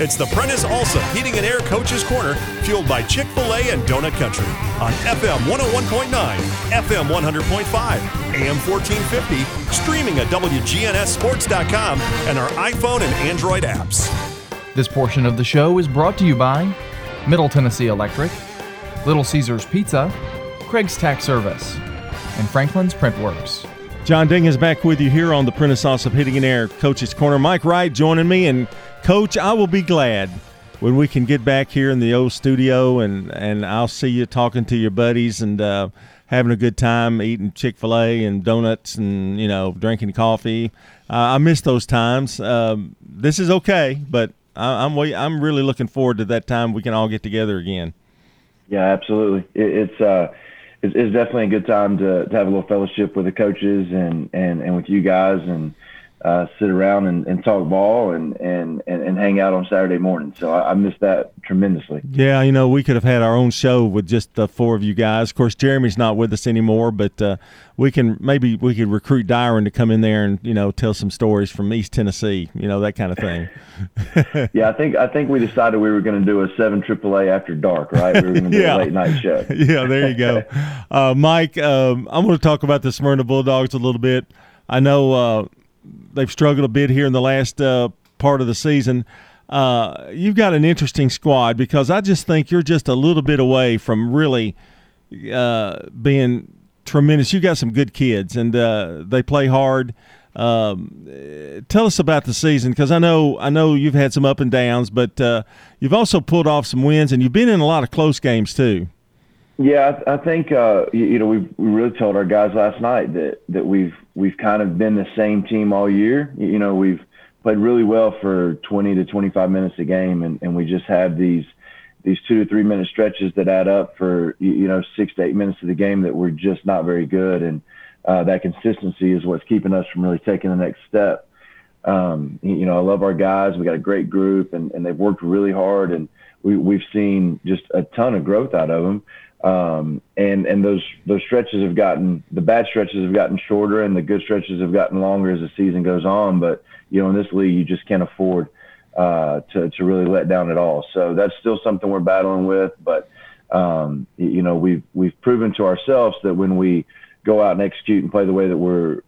It's the Prentice Alsop Heating and Air Coaches Corner, fueled by Chick fil A and Donut Country on FM 101.9, FM 100.5, AM 1450, streaming at WGNSSports.com, and our iPhone and Android apps. This portion of the show is brought to you by Middle Tennessee Electric, Little Caesars Pizza, Craig's Tax Service, and Franklin's Printworks. John Ding is back with you here on the Prentice of Hitting and Air Coach's Corner. Mike Wright joining me, and Coach, I will be glad when we can get back here in the old studio, and and I'll see you talking to your buddies and uh, having a good time, eating Chick Fil A and donuts, and you know drinking coffee. Uh, I miss those times. Um, this is okay, but I, I'm I'm really looking forward to that time we can all get together again. Yeah, absolutely. It, it's uh, it's, it's definitely a good time to, to have a little fellowship with the coaches and and and with you guys. And uh, sit around and, and talk ball and, and, and, and hang out on Saturday morning. So I, I miss that tremendously. Yeah, you know, we could have had our own show with just the four of you guys. Of course, Jeremy's not with us anymore, but uh, we can maybe we could recruit Dyron to come in there and you know tell some stories from East Tennessee, you know that kind of thing. yeah, I think I think we decided we were going to do a seven AAA after dark, right? We were going to do yeah. a late night show. yeah, there you go, uh, Mike. Um, I'm going to talk about the Smyrna Bulldogs a little bit. I know uh, they've struggled a bit here in the last uh, part of the season. Uh, you've got an interesting squad because I just think you're just a little bit away from really uh, being tremendous. You've got some good kids, and uh, they play hard. Um, tell us about the season because I know I know you've had some up and downs, but uh, you've also pulled off some wins, and you've been in a lot of close games too. Yeah, I, I think uh, you, you know we we really told our guys last night that that we've we've kind of been the same team all year. You know, we've played really well for 20 to 25 minutes a game, and, and we just have these these two to three minute stretches that add up for you know six to eight minutes of the game that we're just not very good, and uh, that consistency is what's keeping us from really taking the next step. Um, you know, I love our guys. We got a great group, and, and they've worked really hard, and we, we've seen just a ton of growth out of them. Um, and and those those stretches have gotten the bad stretches have gotten shorter, and the good stretches have gotten longer as the season goes on. But you know, in this league, you just can't afford uh, to to really let down at all. So that's still something we're battling with. But um, you know, we've we've proven to ourselves that when we go out and execute and play the way that we're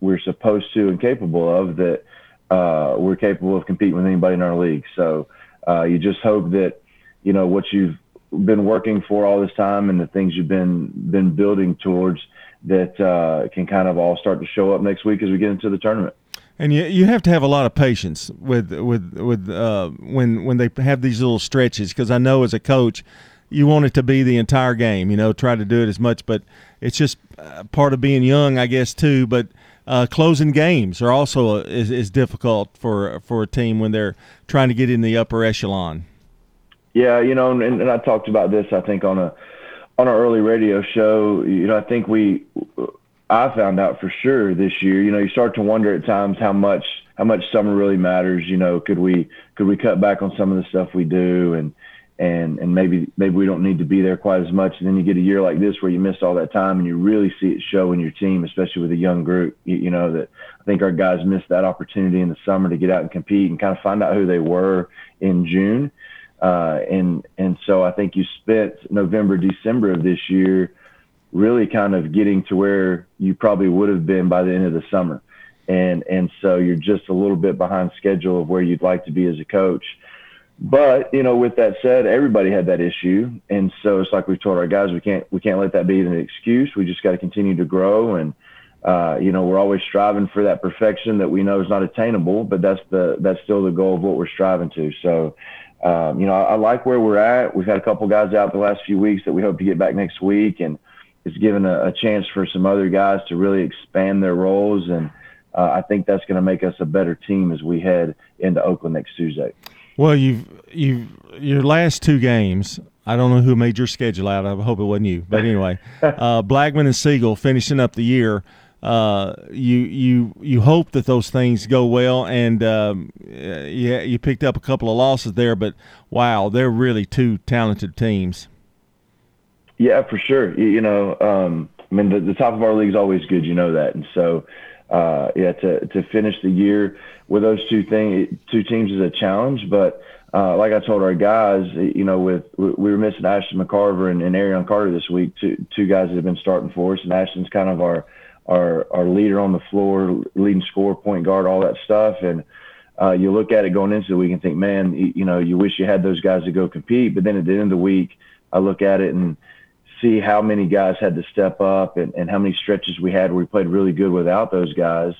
we're supposed to and capable of, that uh, we're capable of competing with anybody in our league. So uh, you just hope that you know what you've been working for all this time and the things you've been been building towards that uh, can kind of all start to show up next week as we get into the tournament. And you you have to have a lot of patience with with with uh, when when they have these little stretches because I know as a coach you want it to be the entire game. You know, try to do it as much, but it's just uh, part of being young, I guess, too. But uh, closing games are also is, is difficult for for a team when they're trying to get in the upper echelon. Yeah, you know, and, and I talked about this. I think on a on our early radio show. You know, I think we I found out for sure this year. You know, you start to wonder at times how much how much summer really matters. You know, could we could we cut back on some of the stuff we do and and and maybe maybe we don't need to be there quite as much. And then you get a year like this where you missed all that time and you really see it show in your team, especially with a young group. You, you know that I think our guys missed that opportunity in the summer to get out and compete and kind of find out who they were in June. Uh, and and so I think you spent November, December of this year really kind of getting to where you probably would have been by the end of the summer. And and so you're just a little bit behind schedule of where you'd like to be as a coach. But you know, with that said, everybody had that issue, and so it's like we've told our guys, we can't we can't let that be an excuse. We just got to continue to grow, and uh, you know, we're always striving for that perfection that we know is not attainable, but that's the that's still the goal of what we're striving to. So um, you know, I, I, like where we're at. We've had a couple guys out the last few weeks that we hope to get back next week, and it's given a, a chance for some other guys to really expand their roles. And uh, I think that's going to make us a better team as we head into Oakland next Tuesday. Well, you've you've your last two games. I don't know who made your schedule out. I hope it wasn't you. But anyway, uh, Blackman and Siegel finishing up the year uh, you you you hope that those things go well, and um, yeah, you picked up a couple of losses there, but wow, they're really two talented teams. Yeah, for sure. You, you know, um, I mean, the, the, top of our league is always good. You know that, and so uh, yeah, to to finish the year with those two thing two teams is a challenge, but uh, like I told our guys, you know, with we were missing Ashton McCarver and, and Arion Carter this week, two two guys that have been starting for us, and Ashton's kind of our our our leader on the floor, leading score, point guard, all that stuff, and uh, you look at it going into the week and think, man, you, know, you wish you had those guys to go compete, but then at the end of the week, I look at it and see how many guys had to step up and, and how many stretches we had where we played really good without those guys.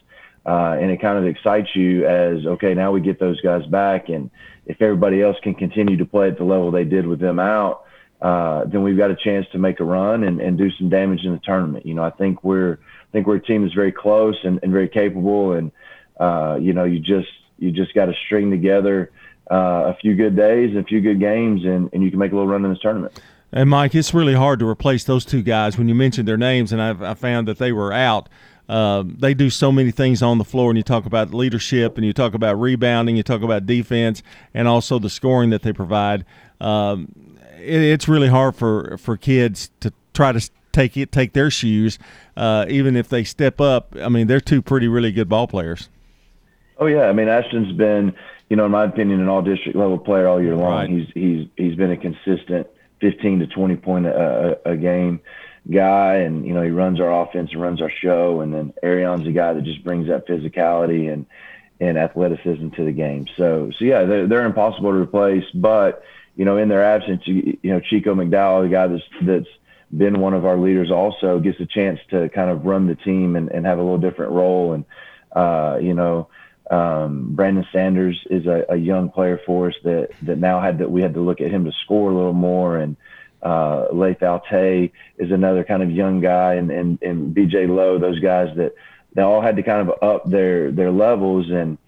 Uh, and it kind of excites you as okay, now we get those guys back, and if everybody else can continue to play at the level they did with them out, uh, then we've got a chance to make a run and, and do some damage in the tournament. You know, I think we're think a team that's very close and, and very capable, and uh, you know, you just you just got to string together uh, a few good days and a few good games, and, and you can make a little run in this tournament. And Mike, it's really hard to replace those two guys when you mentioned their names, and I've, I found that they were out. Uh, they do so many things on the floor, and you talk about leadership, and you talk about rebounding, you talk about defense, and also the scoring that they provide. Um, it, it's really hard for, for kids to try to take it, take their shoes, uh, even if they step up. I mean, they're two pretty really good ball players. Oh yeah, I mean Ashton's been, you know, in my opinion, an all district level player all year long. Right. He's he's he's been a consistent 15 to 20 point a, a, a game guy, and you know he runs our offense and runs our show. And then Arion's a guy that just brings that physicality and and athleticism to the game. So so yeah, they're, they're impossible to replace. But you know, in their absence, you, you know, Chico McDowell, the guy that's that's been one of our leaders, also gets a chance to kind of run the team and, and have a little different role. And uh, you know, um, Brandon Sanders is a, a young player for us that that now had that we had to look at him to score a little more and uh, Leith Alte is another kind of young guy, and, and, and BJ Lowe, those guys that they all had to kind of up their their levels, and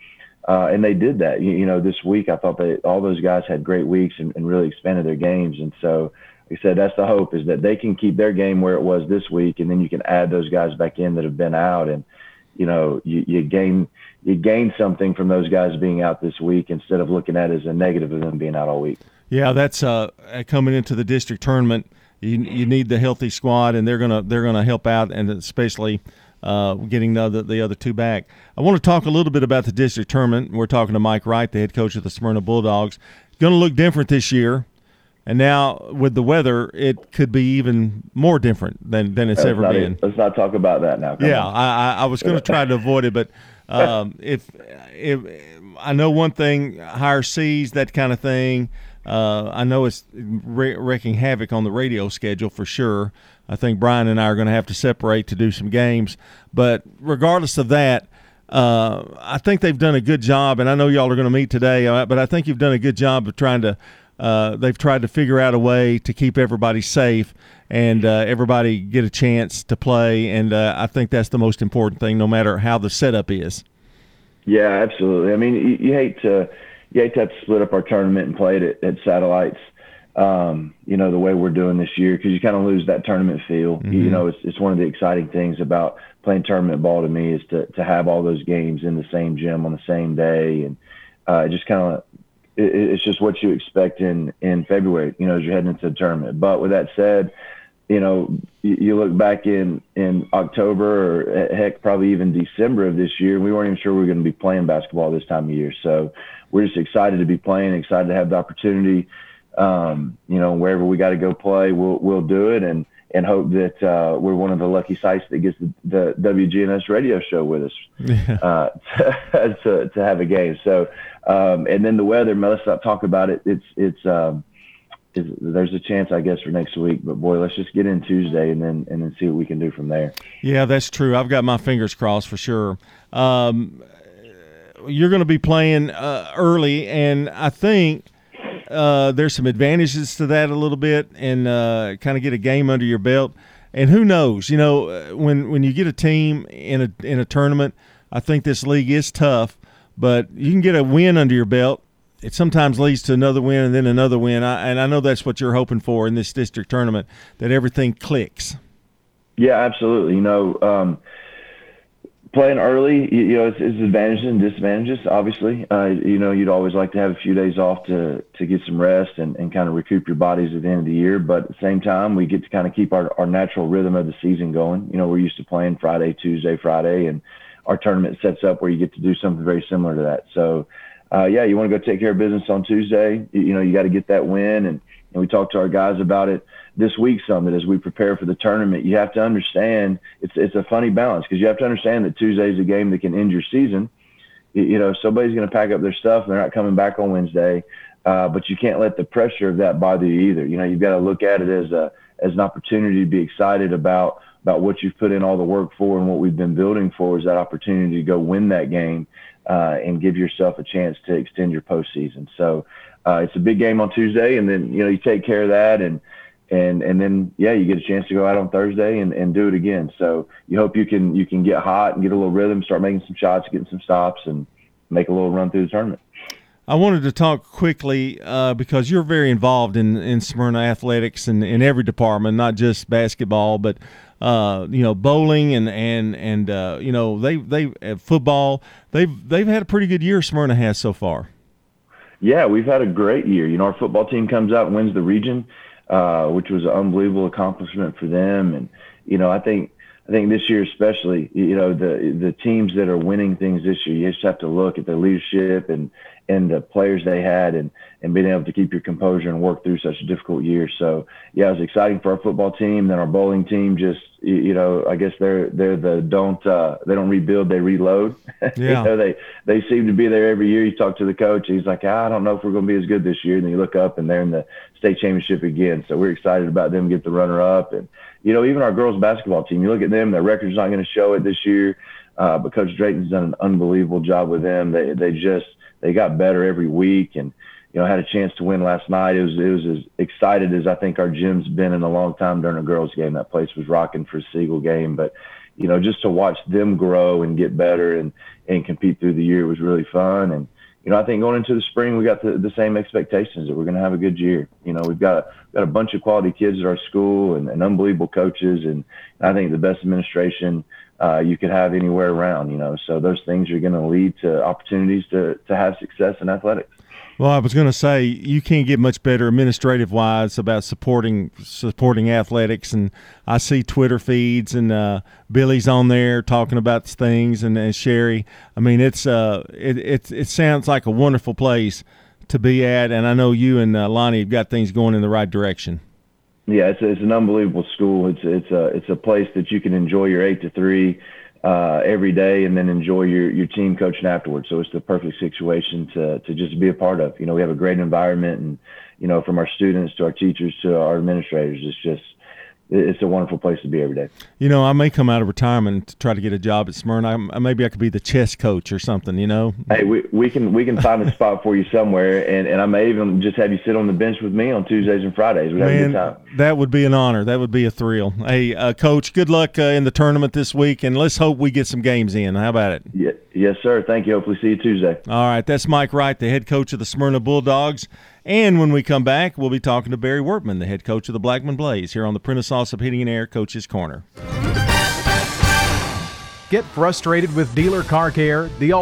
uh, and they did that. You, you know, this week I thought that all those guys had great weeks and, and really expanded their games, and so I said that's the hope is that they can keep their game where it was this week, and then you can add those guys back in that have been out, and you know you, you gain you gain something from those guys being out this week instead of looking at it as a negative of them being out all week. Yeah, that's uh, coming into the district tournament. You, you need the healthy squad, and they're gonna they're gonna help out, and especially uh, getting the other, the other two back. I want to talk a little bit about the district tournament. We're talking to Mike Wright, the head coach of the Smyrna Bulldogs. Going to look different this year, and now with the weather, it could be even more different than, than it's ever been. Let's not talk about that now. Come yeah, I, I was going to try to avoid it, but um, if if I know one thing, higher seas, that kind of thing. Uh, I know it's wreaking havoc on the radio schedule for sure. I think Brian and I are going to have to separate to do some games. But regardless of that, uh, I think they've done a good job, and I know y'all are going to meet today, uh, but I think you've done a good job of trying to. Uh, they've tried to figure out a way to keep everybody safe and uh, everybody get a chance to play, and uh, I think that's the most important thing, no matter how the setup is. Yeah, absolutely. I mean, you, you hate to you hate to have to split up our tournament and play it at, at satellites. Um, you know, the way we're doing this year, because you kind of lose that tournament feel. Mm-hmm. You know, it's, it's one of the exciting things about playing tournament ball to me is to, to have all those games in the same gym on the same day. And uh, it just kind of, it, it's just what you expect in, in February, you know, as you're heading into the tournament. But with that said, you know, you, you look back in, in October or eh, heck, probably even December of this year, we weren't even sure we were going to be playing basketball this time of year. So, we're just excited to be playing, excited to have the opportunity. Um, you know, wherever we got to go play, we'll we'll do it, and and hope that uh, we're one of the lucky sites that gets the, the WGNS radio show with us uh, to, to have a game. So, um, and then the weather. Let's not talk about it. It's it's. Um, there's a chance, I guess, for next week. But boy, let's just get in Tuesday and then and then see what we can do from there. Yeah, that's true. I've got my fingers crossed for sure. Um, you're going to be playing uh, early, and I think uh, there's some advantages to that a little bit, and uh, kind of get a game under your belt. And who knows? You know, uh, when when you get a team in a in a tournament, I think this league is tough, but you can get a win under your belt. It sometimes leads to another win and then another win, I, and I know that's what you're hoping for in this district tournament. That everything clicks. Yeah, absolutely. You know. Um, playing early, you, know, it's, it's, advantages and disadvantages. Obviously, uh, you know, you'd always like to have a few days off to to get some rest and, and kind of recoup your bodies at the end of the year. But at the same time, we get to kind of keep our, our natural rhythm of the season going. You know, we're used to playing Friday, Tuesday, Friday, and our tournament sets up where you get to do something very similar to that. So. uh, yeah, you want to go take care of business on Tuesday. You, you know, you got to get that win. And, and we talked to our guys about it this week that as we prepare for the tournament, you have to understand it's, it's a funny balance because you have to understand that Tuesday is a game that can end your season. You, you know, somebody's going to pack up their stuff and they're not coming back on Wednesday. Uh, but you can't let the pressure of that bother you either. You know, you've got to look at it as a, as an opportunity to be excited about about what you've put in all the work for and what we've been building for is that opportunity to go win that game uh, and give yourself a chance to extend your postseason. So uh, it's a big game on Tuesday, and then you know you take care of that, and and and then yeah, you get a chance to go out on Thursday and, and do it again. So you hope you can you can get hot and get a little rhythm, start making some shots, getting some stops, and make a little run through the tournament. I wanted to talk quickly uh, because you're very involved in, in Smyrna athletics and in every department, not just basketball, but uh, you know bowling and and and uh, you know they they uh, football. They've they've had a pretty good year. Smyrna has so far. Yeah, we've had a great year. You know, our football team comes out and wins the region, uh, which was an unbelievable accomplishment for them. And you know, I think I think this year especially, you know, the the teams that are winning things this year, you just have to look at the leadership and and the players they had and, and being able to keep your composure and work through such a difficult year. So yeah, it was exciting for our football team. Then our bowling team just, you know, I guess they're, they're the don't, uh, they don't rebuild, they reload. Yeah. you know, they, they seem to be there every year. You talk to the coach, he's like, ah, I don't know if we're going to be as good this year. And then you look up and they're in the state championship again. So we're excited about them get the runner up. And, you know, even our girls basketball team, you look at them, their record's not going to show it this year. Uh, but Coach Drayton's done an unbelievable job with them. They, they just, they got better every week and you know had a chance to win last night. It was it was as excited as I think our gym's been in a long time during a girls game. That place was rocking for a Siegel game, but you know just to watch them grow and get better and and compete through the year was really fun and. You know, I think going into the spring, we got the, the same expectations that we're going to have a good year. You know, we've got got a bunch of quality kids at our school and, and unbelievable coaches, and I think the best administration uh, you could have anywhere around, you know. So those things are going to lead to opportunities to, to have success in athletics. Well, I was going to say you can't get much better administrative wise about supporting supporting athletics, and I see Twitter feeds and uh, Billy's on there talking about things, and, and Sherry. I mean, it's uh, it, it it sounds like a wonderful place to be at, and I know you and uh, Lonnie have got things going in the right direction yeah, it's it's an unbelievable school. It's it's a it's a place that you can enjoy your eight to three uh, every day, and then enjoy your your team coaching afterwards. So it's the perfect situation to to just be a part of. You know, we have a great environment, and you know, from our students to our teachers to our administrators, it's just it's a wonderful place to be every day. You know, I may come out of retirement to try to get a job at Smyrna. I, maybe I could be the chess coach or something. You know. Hey, we, we can we can find a spot for you somewhere, and, and I may even just have you sit on the bench with me on Tuesdays and Fridays. We have Man, a good time. That would be an honor. That would be a thrill. Hey, uh, coach, good luck uh, in the tournament this week, and let's hope we get some games in. How about it? Yeah, yes, sir. Thank you. Hopefully, see you Tuesday. All right, that's Mike Wright, the head coach of the Smyrna Bulldogs. And when we come back, we'll be talking to Barry Wortman, the head coach of the Blackman Blaze, here on the Prentice Allsup Heating and Air Coach's Corner. Get frustrated with dealer car care? The